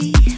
be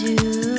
you.